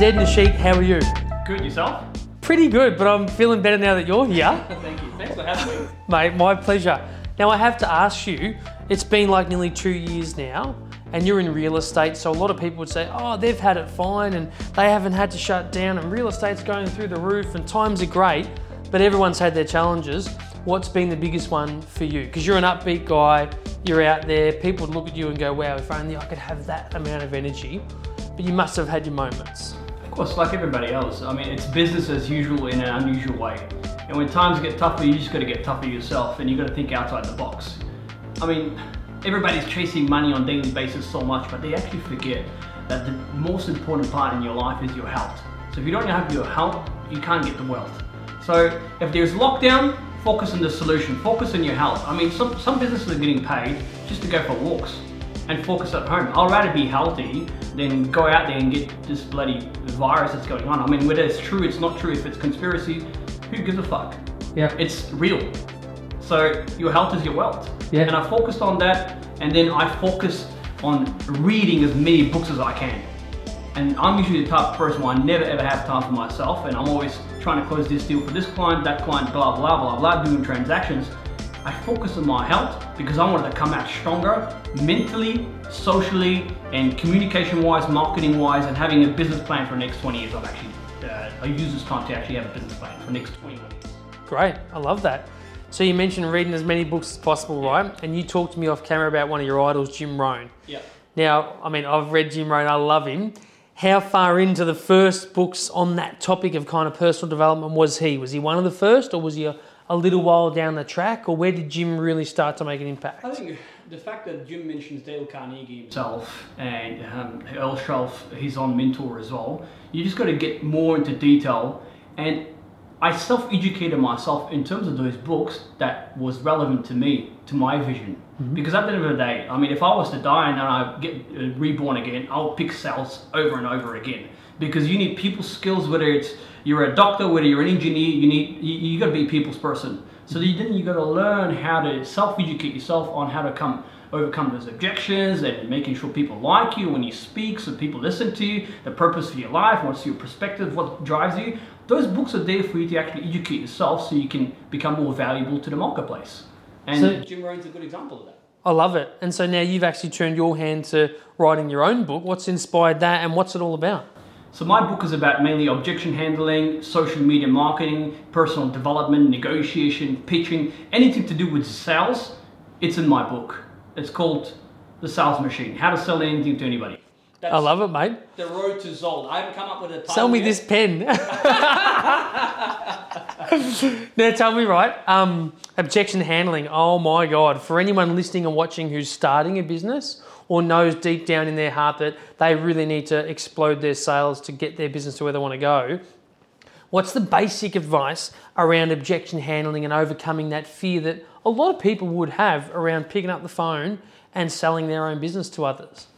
Zed Nasheek, how are you? Good yourself? Pretty good, but I'm feeling better now that you're here. Thank you. Thanks for having me. Mate, my pleasure. Now, I have to ask you, it's been like nearly two years now, and you're in real estate, so a lot of people would say, oh, they've had it fine and they haven't had to shut down, and real estate's going through the roof, and times are great, but everyone's had their challenges. What's been the biggest one for you? Because you're an upbeat guy, you're out there, people would look at you and go, wow, if only I could have that amount of energy. But you must have had your moments. Course, like everybody else, I mean, it's business as usual in an unusual way. And when times get tougher, you just got to get tougher yourself, and you got to think outside the box. I mean, everybody's chasing money on a daily basis so much, but they actually forget that the most important part in your life is your health. So if you don't have your health, you can't get the wealth. So if there's lockdown, focus on the solution, focus on your health. I mean, some, some businesses are getting paid just to go for walks and focus at home. I'd rather be healthy than go out there and get this bloody virus that's going on. I mean, whether it's true, it's not true, if it's conspiracy, who gives a fuck? Yeah. It's real. So your health is your wealth. Yeah. And I focused on that, and then I focused on reading as many books as I can. And I'm usually the type of person where I never ever have time for myself, and I'm always trying to close this deal for this client, that client, blah blah blah blah, doing transactions. I focus on my health because I wanted to come out stronger mentally, socially, and communication wise, marketing wise, and having a business plan for the next 20 years. I've actually, uh, I use this time to actually have a business plan for the next 21 years. Great, I love that. So you mentioned reading as many books as possible, right? And you talked to me off camera about one of your idols, Jim Rohn. Yeah. Now, I mean, I've read Jim Rohn, I love him. How far into the first books on that topic of kind of personal development was he? Was he one of the first, or was he a, a little while down the track, or where did Jim really start to make an impact? I think the fact that Jim mentions Dale Carnegie himself and um, Earl Shoaff, his own mentor as well, you just got to get more into detail. And I self-educated myself in terms of those books that was relevant to me, to my vision. Because at the end of the day, I mean, if I was to die and then I get uh, reborn again, I'll pick cells over and over again. Because you need people skills, whether it's you're a doctor, whether you're an engineer, you need you, you got to be a people's person. So you, then you got to learn how to self-educate yourself on how to come overcome those objections and making sure people like you when you speak, so people listen to you. The purpose of your life, what's your perspective, what drives you. Those books are there for you to actually educate yourself, so you can become more valuable to the marketplace. And So- Jim Rohn's a good example of that. I love it. And so now you've actually turned your hand to writing your own book. What's inspired that, and what's it all about? So my book is about mainly objection handling, social media marketing, personal development, negotiation, pitching, anything to do with sales. It's in my book. It's called The Sales Machine: How to Sell Anything to Anybody. That's I love it, mate. the road to Zold. I haven't come up with a title Sell me yet. this pen. now tell me, right? Um, objection handling. Oh my God! For anyone listening and watching who's starting a business or knows deep down in their heart that they really need to explode their sales to get their business to where they want to go, what's the basic advice around objection handling and overcoming that fear that a lot of people would have around picking up the phone and selling their own business to others?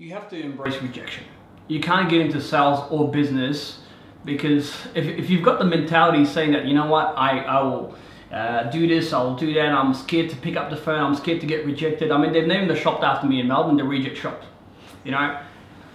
You have to embrace rejection. You can't get into sales or business because if, if you've got the mentality saying that, you know what, I, I will uh, do this, I'll do that, I'm scared to pick up the phone, I'm scared to get rejected. I mean, they've named the shop after me in Melbourne, the Reject Shop. You know?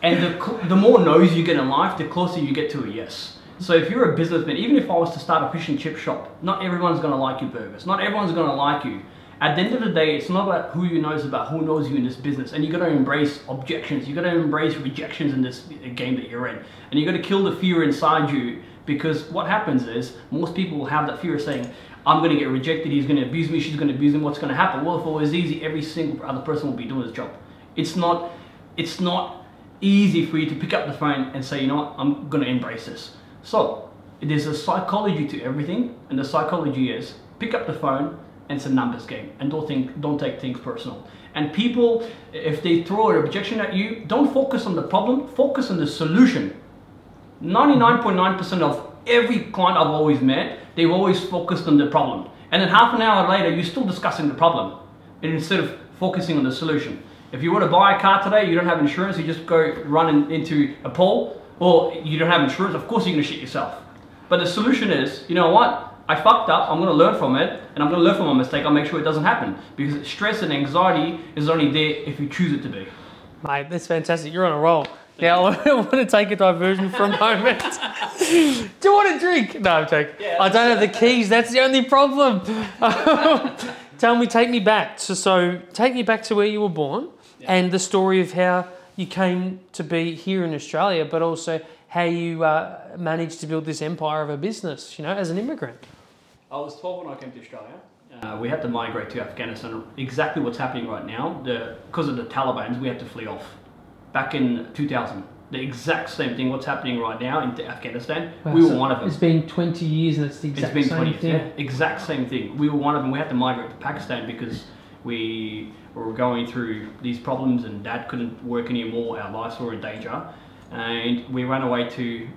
And the, the more no's you get in life, the closer you get to a yes. So if you're a businessman, even if I was to start a fish and chip shop, not everyone's gonna like your burgers. Not everyone's gonna like you. At the end of the day, it's not about who you know, it's about who knows you in this business. And you gotta embrace objections. You gotta embrace rejections in this uh, game that you're in. And you gotta kill the fear inside you because what happens is most people will have that fear of saying, I'm gonna get rejected, he's gonna abuse me, she's gonna abuse me, what's gonna happen? Well, if it was easy, every single other person will be doing his job. It's not it's not easy for you to pick up the phone and say, you know what, I'm gonna embrace this. So there's a psychology to everything, and the psychology is pick up the phone it's a numbers game, and don't think, don't take things personal. And people, if they throw an objection at you, don't focus on the problem, focus on the solution. 99.9% of every client I've always met, they've always focused on the problem. And then half an hour later, you're still discussing the problem instead of focusing on the solution. If you want to buy a car today, you don't have insurance, you just go run in, into a pole, or you don't have insurance, of course you're going to shit yourself. But the solution is, you know what? I fucked up, I'm going to learn from it, and I'm going to learn from my mistake, I'll make sure it doesn't happen. Because stress and anxiety is only there if you choose it to be. Mate, that's fantastic. You're on a roll. Now I want to take a diversion for a moment. Do you want a drink? No, I'm joking. Yeah, I don't have the keys. That's the only problem. Tell me, take me back. So, so take me back to where you were born Yeah. and the story of how you came to be here in Australia, but also how you uh, managed to build this empire of a business. You know, as an immigrant. I was 12 when I came to Australia. Uh, we had to migrate to Afghanistan. Exactly what's happening right now, the, because of the Taliban, we had to flee off. Back in 2000, the exact same thing. What's happening right now in Afghanistan? we were one of them. It's been 20 years and it's the It's exact been same 20 years, thing. yeah. Exact same thing. We were one of them. We had to migrate to Pakistan because we were going through these problems and dad couldn't work anymore. Our lives were in danger. And we ran away to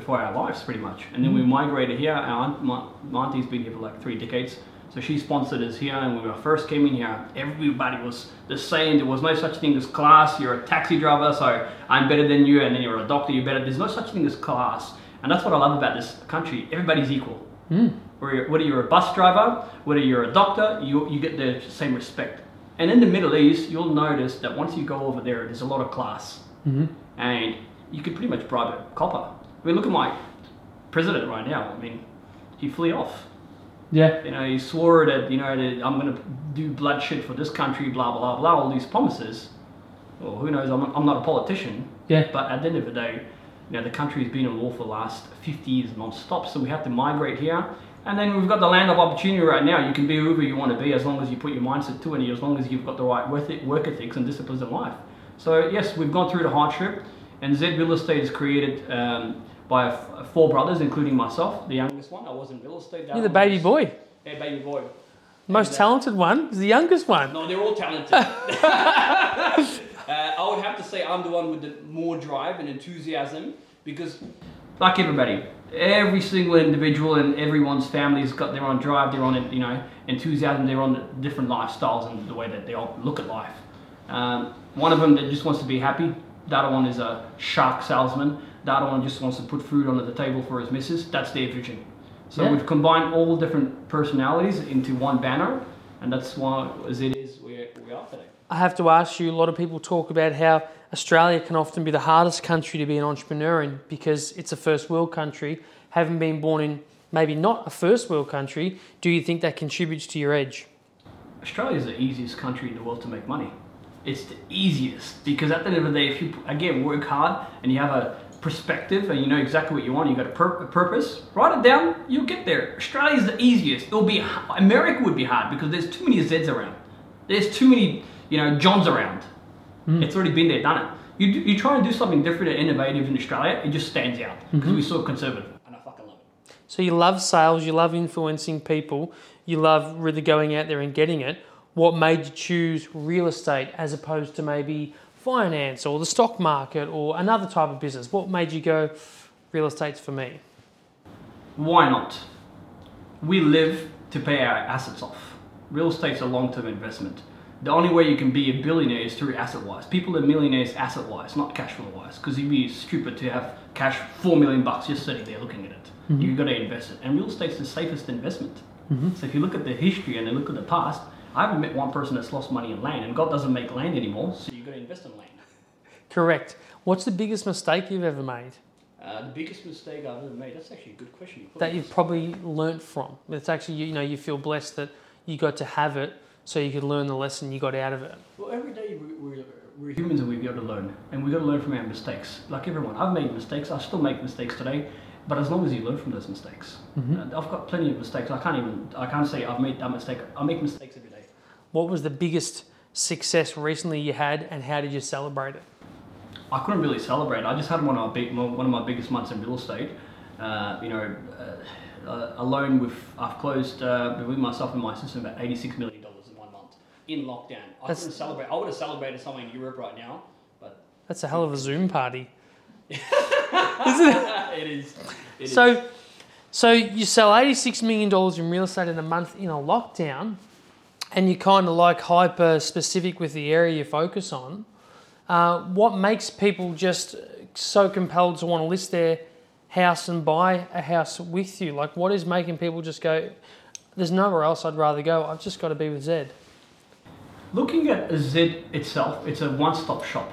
for our lives pretty much. And then we mm-hmm. migrated here. Our aunt, my, my auntie's been here for like three decades. So she sponsored us here. And when we first came in here, everybody was the same. There was no such thing as class. You're a taxi driver, so I'm better than you. And then you're a doctor, you're better. There's no such thing as class. And that's what I love about this country. Everybody's equal mm. whether you're, whether you're a bus driver, whether you're a doctor, you, you get the same respect. And in the Middle East, you'll notice that once you go over there, there's a lot of class. Mm-hmm. And you could pretty much bribe a copper. I mean, look at my president right now. I mean, he flew off. Yeah. You know, he swore that, you know, that I'm going to do bloodshed for this country, blah, blah, blah, all these promises. Well, who knows? I'm, I'm not a politician. Yeah. But at the end of the day, you know, the country's been in war for the last 50 years non-stop, so we have to migrate here. And then we've got the land of opportunity right now. You can be whoever you want to be as long as you put your mindset to it, as long as you've got the right work ethic- work ethics and disciplines in life. So yes, we've gone through the hardship, and Z Real Estate is created um, by f- four brothers, including myself, the youngest one. I was in real estate. You're the baby was- boy. Yeah, baby boy. Most Exactly. talented one is the youngest one. No, they're all talented. uh, I would have to say I'm the one with the more drive and enthusiasm because, like everybody, every single individual and everyone's family's got their own drive, their own you know enthusiasm, their own different lifestyles and the way that they all look at life. Um, one of them that just wants to be happy. The other one is a shark salesman. The other one just wants to put food on the table for his missus. That's their vision. So Yeah. we've combined all different personalities into one banner, and that's why as it is where we are today. I have to ask you, a lot of people talk about how Australia can often be the hardest country to be an entrepreneur in because it's a first world country. Having been born in maybe not a first world country, do you think that contributes to your edge? Australia is the easiest country in the world to make money. It's the easiest because at the end of the day, if you again work hard and you have a perspective and you know exactly what you want, you got a, pur- a purpose, write it down, you'll get there. Australia is the easiest. It'll be America would be hard because there's too many Zs around. There's too many you know Johns around. Hmm. It's already been there, done it. You, do, you try and do something different and innovative in Australia, it just stands out because mm-hmm. we're so conservative, and I fucking love it. So you love sales, you love influencing people, you love really going out there and getting it. What made you choose real estate as opposed to maybe finance or the stock market or another type of business? What made you go, real estate's for me? Why not? We live to pay our assets off. Real estate's a long term investment. The only way you can be a billionaire is through asset wise. People are millionaires asset wise, not cash flow wise. Because you'd be stupid to have cash four million bucks just sitting there looking at it. Mm-hmm. You've got to invest it. And real estate's the safest investment. Mm-hmm. So if you look at the history and then look at the past, I haven't met one person that's lost money in land. And God doesn't make land anymore, so you've got to invest in land. Correct. What's the biggest mistake you've ever made Uh, the biggest mistake I've ever made, that's actually a good question. You that you've probably learnt from? It's actually, you know, you feel blessed that you got to have it so you could learn the lesson you got out of it. Well, every day we, we're, we're humans and we've got to learn. And we've got to learn from our mistakes. Like everyone, I've made mistakes. I still make mistakes today. But as long as you learn from those mistakes, uh, I've got plenty of mistakes. I can't even, I can't say I've made that mistake. I make mistakes every day. What was the biggest success recently you had and how did you celebrate it? I couldn't really celebrate. I just had one of my, big, one of my biggest months in real estate. Uh, you know, uh, uh, alone with, I've closed uh, between myself and my sister about $86 million in one month in lockdown. I That's- couldn't celebrate. I would have celebrated somewhere in Europe right now, but That's a hell of a Zoom party. it is. It is. So, so you sell eighty-six million dollars in real estate in a month in a lockdown, and you're kind of like hyper specific with the area you focus on. Uh, what makes people just so compelled to want to list their house and buy a house with you? Like, what is making people just go? There's nowhere else I'd rather go. I've just got to be with Zed. Looking at Z itself, it's a one-stop shop.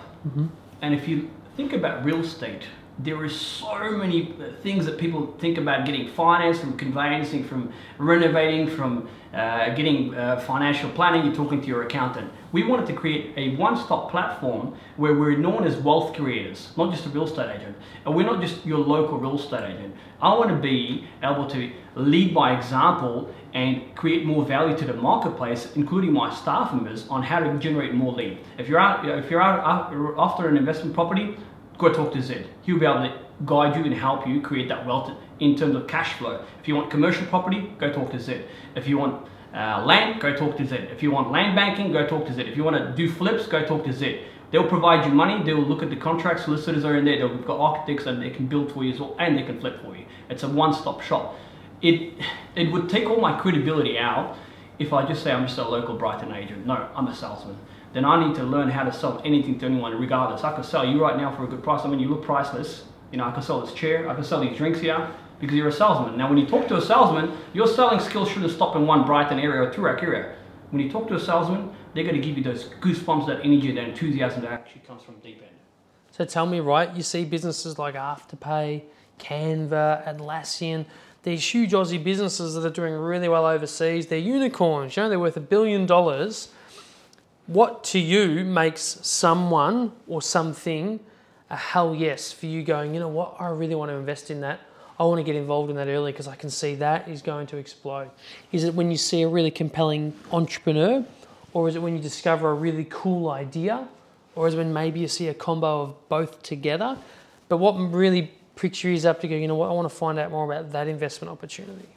And if you think about real estate. There is so many uh, things that people think about getting finance, from conveyancing, from renovating, from uh, getting uh, financial planning. You're talking to your accountant. We wanted to create a one-stop platform where we're known as wealth creators, not just a real estate agent. And we're not just your local real estate agent. I want to be able to lead by example and create more value to the marketplace, including my staff members, on how to generate more lead. If you're out, if you're out after an investment property, go talk to Zed. He'll be able to guide you and help you create that wealth in terms of cash flow. If you want commercial property, go talk to Zed. If you want uh, land, go talk to Zed. If you want land banking, go talk to Zed. If you want to do flips, go talk to Zed. They'll provide you money. They will look at the contracts. Solicitors are in there. They've got architects and they can build for you as well, and they can flip for you. It's a one-stop shop. It it would take all my credibility out if I just say I'm just a local Brighton agent. No, I'm a salesman then I need to learn how to sell anything to anyone regardless. I can sell you right now for a good price. I mean, you look priceless. You know, I can sell this chair, I can sell these drinks here because you're a salesman. Now, when you talk to a salesman, your selling skills shouldn't stop in one Brighton area or Toorak area. When you talk to a salesman, they're going to give you those goosebumps, that energy, that enthusiasm that actually comes from deep end. So tell me, right, you see businesses like Afterpay, Canva, Atlassian, these huge Aussie businesses that are doing really well overseas, they're unicorns, you know, they're worth a billion dollars what to you makes someone or something a hell yes for you going, you know what, I really want to invest in that. I want to get involved in that early because I can see that is going to explode. Is it when you see a really compelling entrepreneur, or is it when you discover a really cool idea, or is it when maybe you see a combo of both together? But what really pricks your ears up to go, you know what, I want to find out more about that investment opportunity?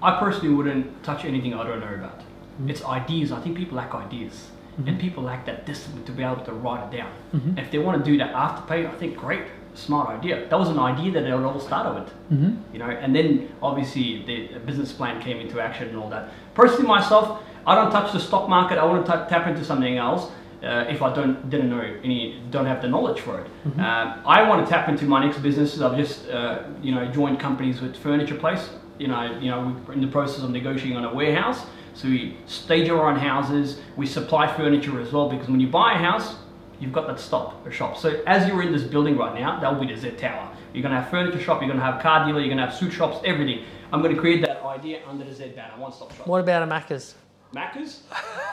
I personally wouldn't touch anything I don't know about. Mm-hmm. It's ideas. I think people lack ideas. Mm-hmm. And people lack that discipline to be able to write it down. Mm-hmm. If they want to do that after afterpay, I think great, smart idea. That was an idea that it all started with. Mm-hmm. You know, and then obviously the business plan came into action and all that. Personally, myself, I don't touch the stock market. I want to t- tap into something else. Uh, if I don't didn't know any don't have the knowledge for it. Mm-hmm. Um, I want to tap into my next businesses. I've just uh, you know joined companies with furniture place. You know you know we're in the process of negotiating on a warehouse. So we stage our own houses, we supply furniture as well because when you buy a house, you've got that stop a shop. So as you're in this building right now, that will be the Z Tower. You're gonna have furniture shop, you're gonna have car dealer, you're gonna have suit shops, everything. I'm gonna create that idea under the Z banner, one stop shop. What about a Macca's? Macca's?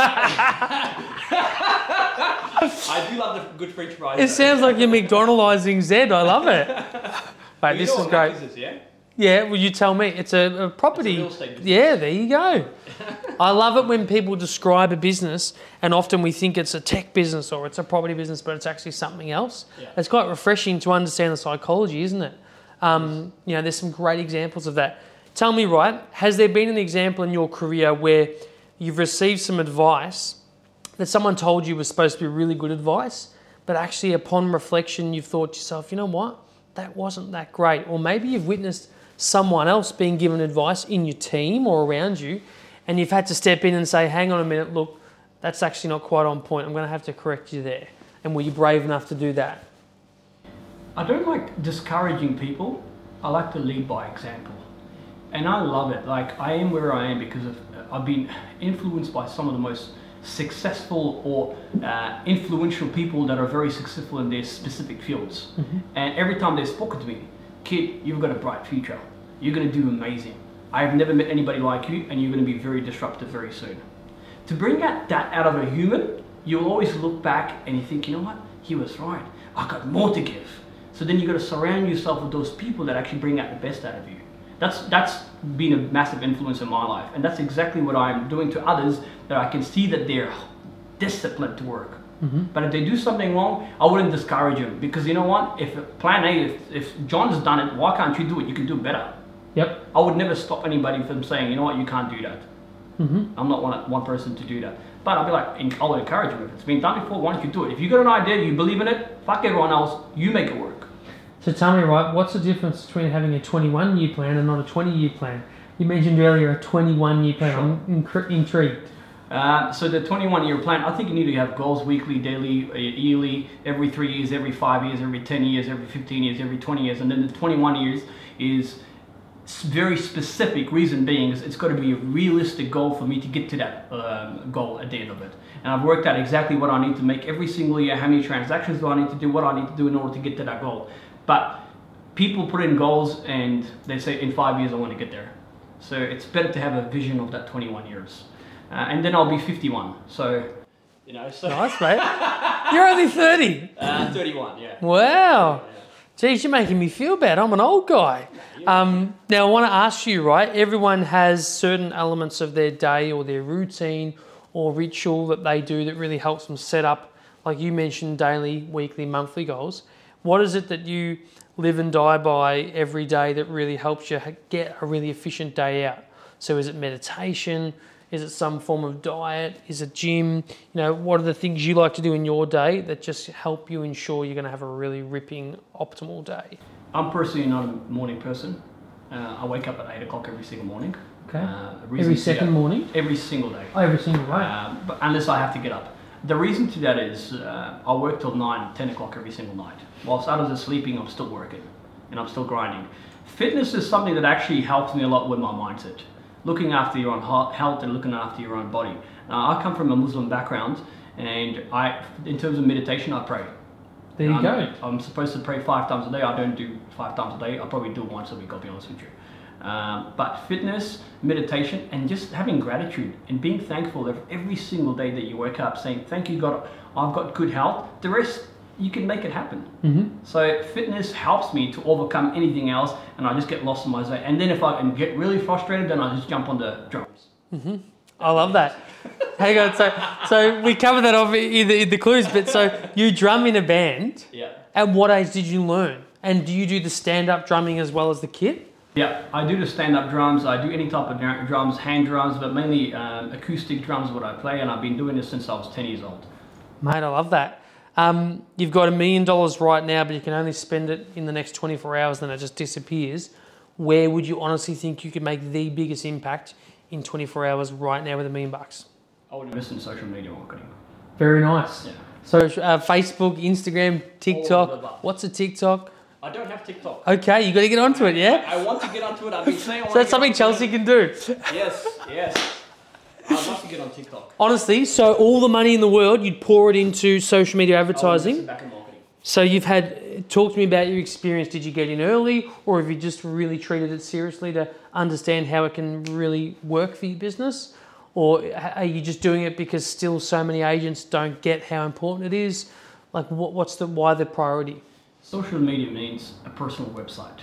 I do love the good French fries. It though. sounds like you're McDonaldizing Z. I love it. Mate, this is great. Is, yeah? Yeah, well, you tell me. It's a, a property. It's a yeah, there you go. I love it when people describe a business, and often we think it's a tech business or it's a property business, but it's actually something else. Yeah. It's quite refreshing to understand the psychology, isn't it? Um, you know, there's some great examples of that. Tell me, right, has there been an example in your career where you've received some advice that someone told you was supposed to be really good advice, but actually upon reflection, you've thought to yourself, you know what, that wasn't that great? Or maybe you've witnessed someone else being given advice in your team or around you, and you've had to step in and say, hang on a minute, look, that's actually not quite on point. I'm going to have to correct you there. And were you brave enough to do that? I don't like discouraging people. I like to lead by example. And I love it. Like, I am where I am because of, I've been influenced by some of the most successful or uh, influential people that are very successful in their specific fields. Mm-hmm. And every time they've spoken to me, kid, you've got a bright future. You're going to do amazing. I've never met anybody like you, and you're going to be very disruptive very soon. To bring out that out of a human, you'll always look back and you think, you know what? He was right. I got more to give. So then you've got to surround yourself with those people that actually bring out the best out of you. That's that's been a massive influence in my life, and that's exactly what I'm doing to others. That I can see that they're disciplined to work. Mm-hmm. But if they do something wrong, I wouldn't discourage them because you know what? If plan A, if, if John's done it, why can't you do it? You can do better. Yep. I would never stop anybody from saying, you know what, you can't do that. Mm-hmm. I'm not one, one person to do that. But I'll be like, I'll encourage them. If it's been done before, why don't you do it? If you got an idea, you believe in it, fuck everyone else, you make it work. So tell me, right, what's the difference between having a 21 year plan and not a 20 year plan? You mentioned earlier a 21 year plan. Sure. I'm intrigued. Uh, so the 21 year plan, I think you need to have goals weekly, daily, uh, yearly, every three years, every five years, every 10 years, every 15 years, every 20 years. And then the 21 years is very specific reason being is it's got to be a realistic goal for me to get to that um, goal at the end of it. And I've worked out exactly what I need to make every single year, how many transactions do I need to do, what I need to do in order to get to that goal. But people put in goals and they say in five years I want to get there. So it's better to have a vision of that 21 years. Uh, and then I'll be 51. So, you know, so Nice, mate. You're only 30. uh, 31, yeah. Wow. Geez, you're making me feel bad. I'm an old guy. Um, now, I want to ask you, right? Everyone has certain elements of their day or their routine or ritual that they do that really helps them set up, like you mentioned, daily, weekly, monthly goals. What is it that you live and die by every day that really helps you get a really efficient day out? So, is it meditation? Is it some form of diet? Is it gym? You know, what are the things you like to do in your day that just help you ensure you're going to have a really ripping, optimal day? I'm personally not a morning person. Uh, I wake up at 8 o'clock every single morning. Okay. Uh, reason to morning? Every single day. Oh, every single day. Uh, but unless I have to get up. The reason to that is uh, I work till 9, 10 o'clock every single night. Whilst others are sleeping, I'm still working and I'm still grinding. Fitness is something that actually helps me a lot with my mindset. Looking after your own health and looking after your own body. Now, I come from a Muslim background and I, in terms of meditation, I pray. there you I'm, go. I'm supposed to pray five times a day. I don't do five times a day. I probably do once a week, I'll be honest with you. Um, but fitness, meditation, and just having gratitude and being thankful of every single day that you wake up, saying, Thank you, God, I've got good health. The rest, you can make it happen. Mm-hmm. So, fitness helps me to overcome anything else, and I just get lost in my zone. And then, if I can get really frustrated, then I just jump on the drums. I love that. Hang on, so so we covered that off in the, in the clues, but so you drum in a band. Yeah. At what age did you learn? And do you do the stand-up drumming as well as the kit? Yeah, I do the stand-up drums. I do any type of drums, hand drums, but mainly um, acoustic drums. What I play, and I've been doing this since I was ten years old. Mate, I love that. Um, you've got a million dollars right now, but you can only spend it in the next 24 hours, then it just disappears. Where would you honestly think you could make the biggest impact in 24 hours right now with a million bucks? I would invest in social media marketing. Very nice. Yeah. So, uh, Facebook, Instagram, TikTok. What's a TikTok? I don't have TikTok. Okay, you got to get onto it, yeah? I want to get onto it. I've been saying. So that's something Chelsea can do. Yes, yes. I'd love to get on TikTok. Honestly, so all the money in the world, you'd pour it into social media I would invest advertising. it back in marketing. So you've had, talk to me about your experience. Did you get in early or have you just really treated it seriously to understand how it can really work for your business? Or are you just doing it because still so many agents don't get how important it is? Like what, what's the, why the priority? Social media means a personal website,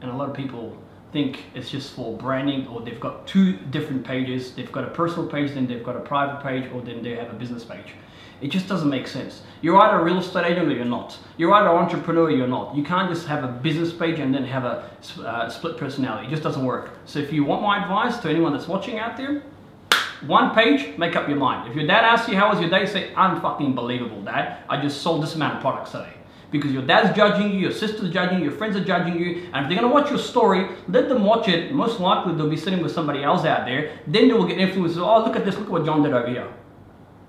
and a lot of people think it's just for branding, or they've got two different pages. They've got a personal page, then they've got a private page, or then they have a business page. It just doesn't make sense. You're either a real estate agent or you're not. You're either an entrepreneur or you're not. You can't just have a business page and then have a uh, split personality. It just doesn't work. So if you want my advice to anyone that's watching out there, one page, make up your mind. If your dad asks you how was your day, say, unfucking believable, dad. I just sold this amount of products today. Because your dad's judging you, your sister's judging you, your friends are judging you, and if they're gonna watch your story, let them watch it. Most likely they'll be sitting with somebody else out there. Then they will get influenced. Oh, look at this, look at what John did over here.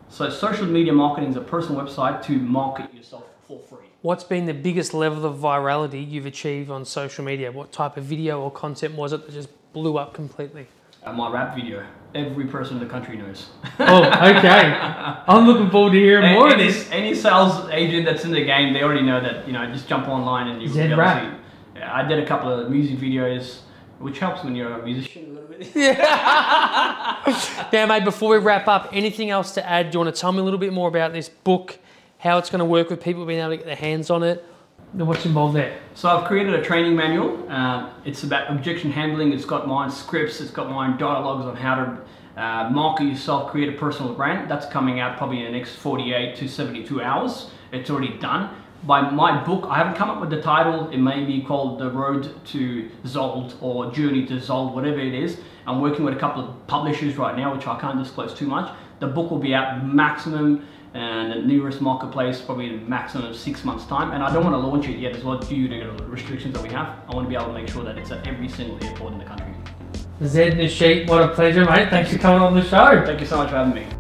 So social media marketing is a personal website to market yourself for free. What's been the biggest level of virality you've achieved on social media? What type of video or content was it that just blew up completely? Uh, my rap video, every person in the country knows. Oh, okay. I'm looking forward to hearing A- more of this. any sales agent that's in the game, they already know that, you know, just jump online and you will Zed be able to see. Yeah, I did a couple of music videos, which helps when you're a musician a little bit. Yeah. Now, mate, before we wrap up, anything else to add? Do you want to tell me a little bit more about this book, how it's going to work with people being able to get their hands on it? And what's involved there? So I've created a training manual. Uh, it's about objection handling. It's got my own scripts. It's got my own dialogues on how to uh, market yourself, create a personal brand. That's coming out probably in the next 48 to 72 hours. It's already done. By my book, I haven't come up with the title. It may be called The Road to Zold or Journey to Zold, whatever it is. I'm working with a couple of publishers right now, which I can't disclose too much. The book will be out maximum and the nearest marketplace probably in maximum of six months time and i don't want to launch it yet as well due to the restrictions that we have i want to be able to make sure that it's at every single airport in the country Zed Nasheet, what a pleasure, mate. Thanks for coming on the show. thank you so much for having me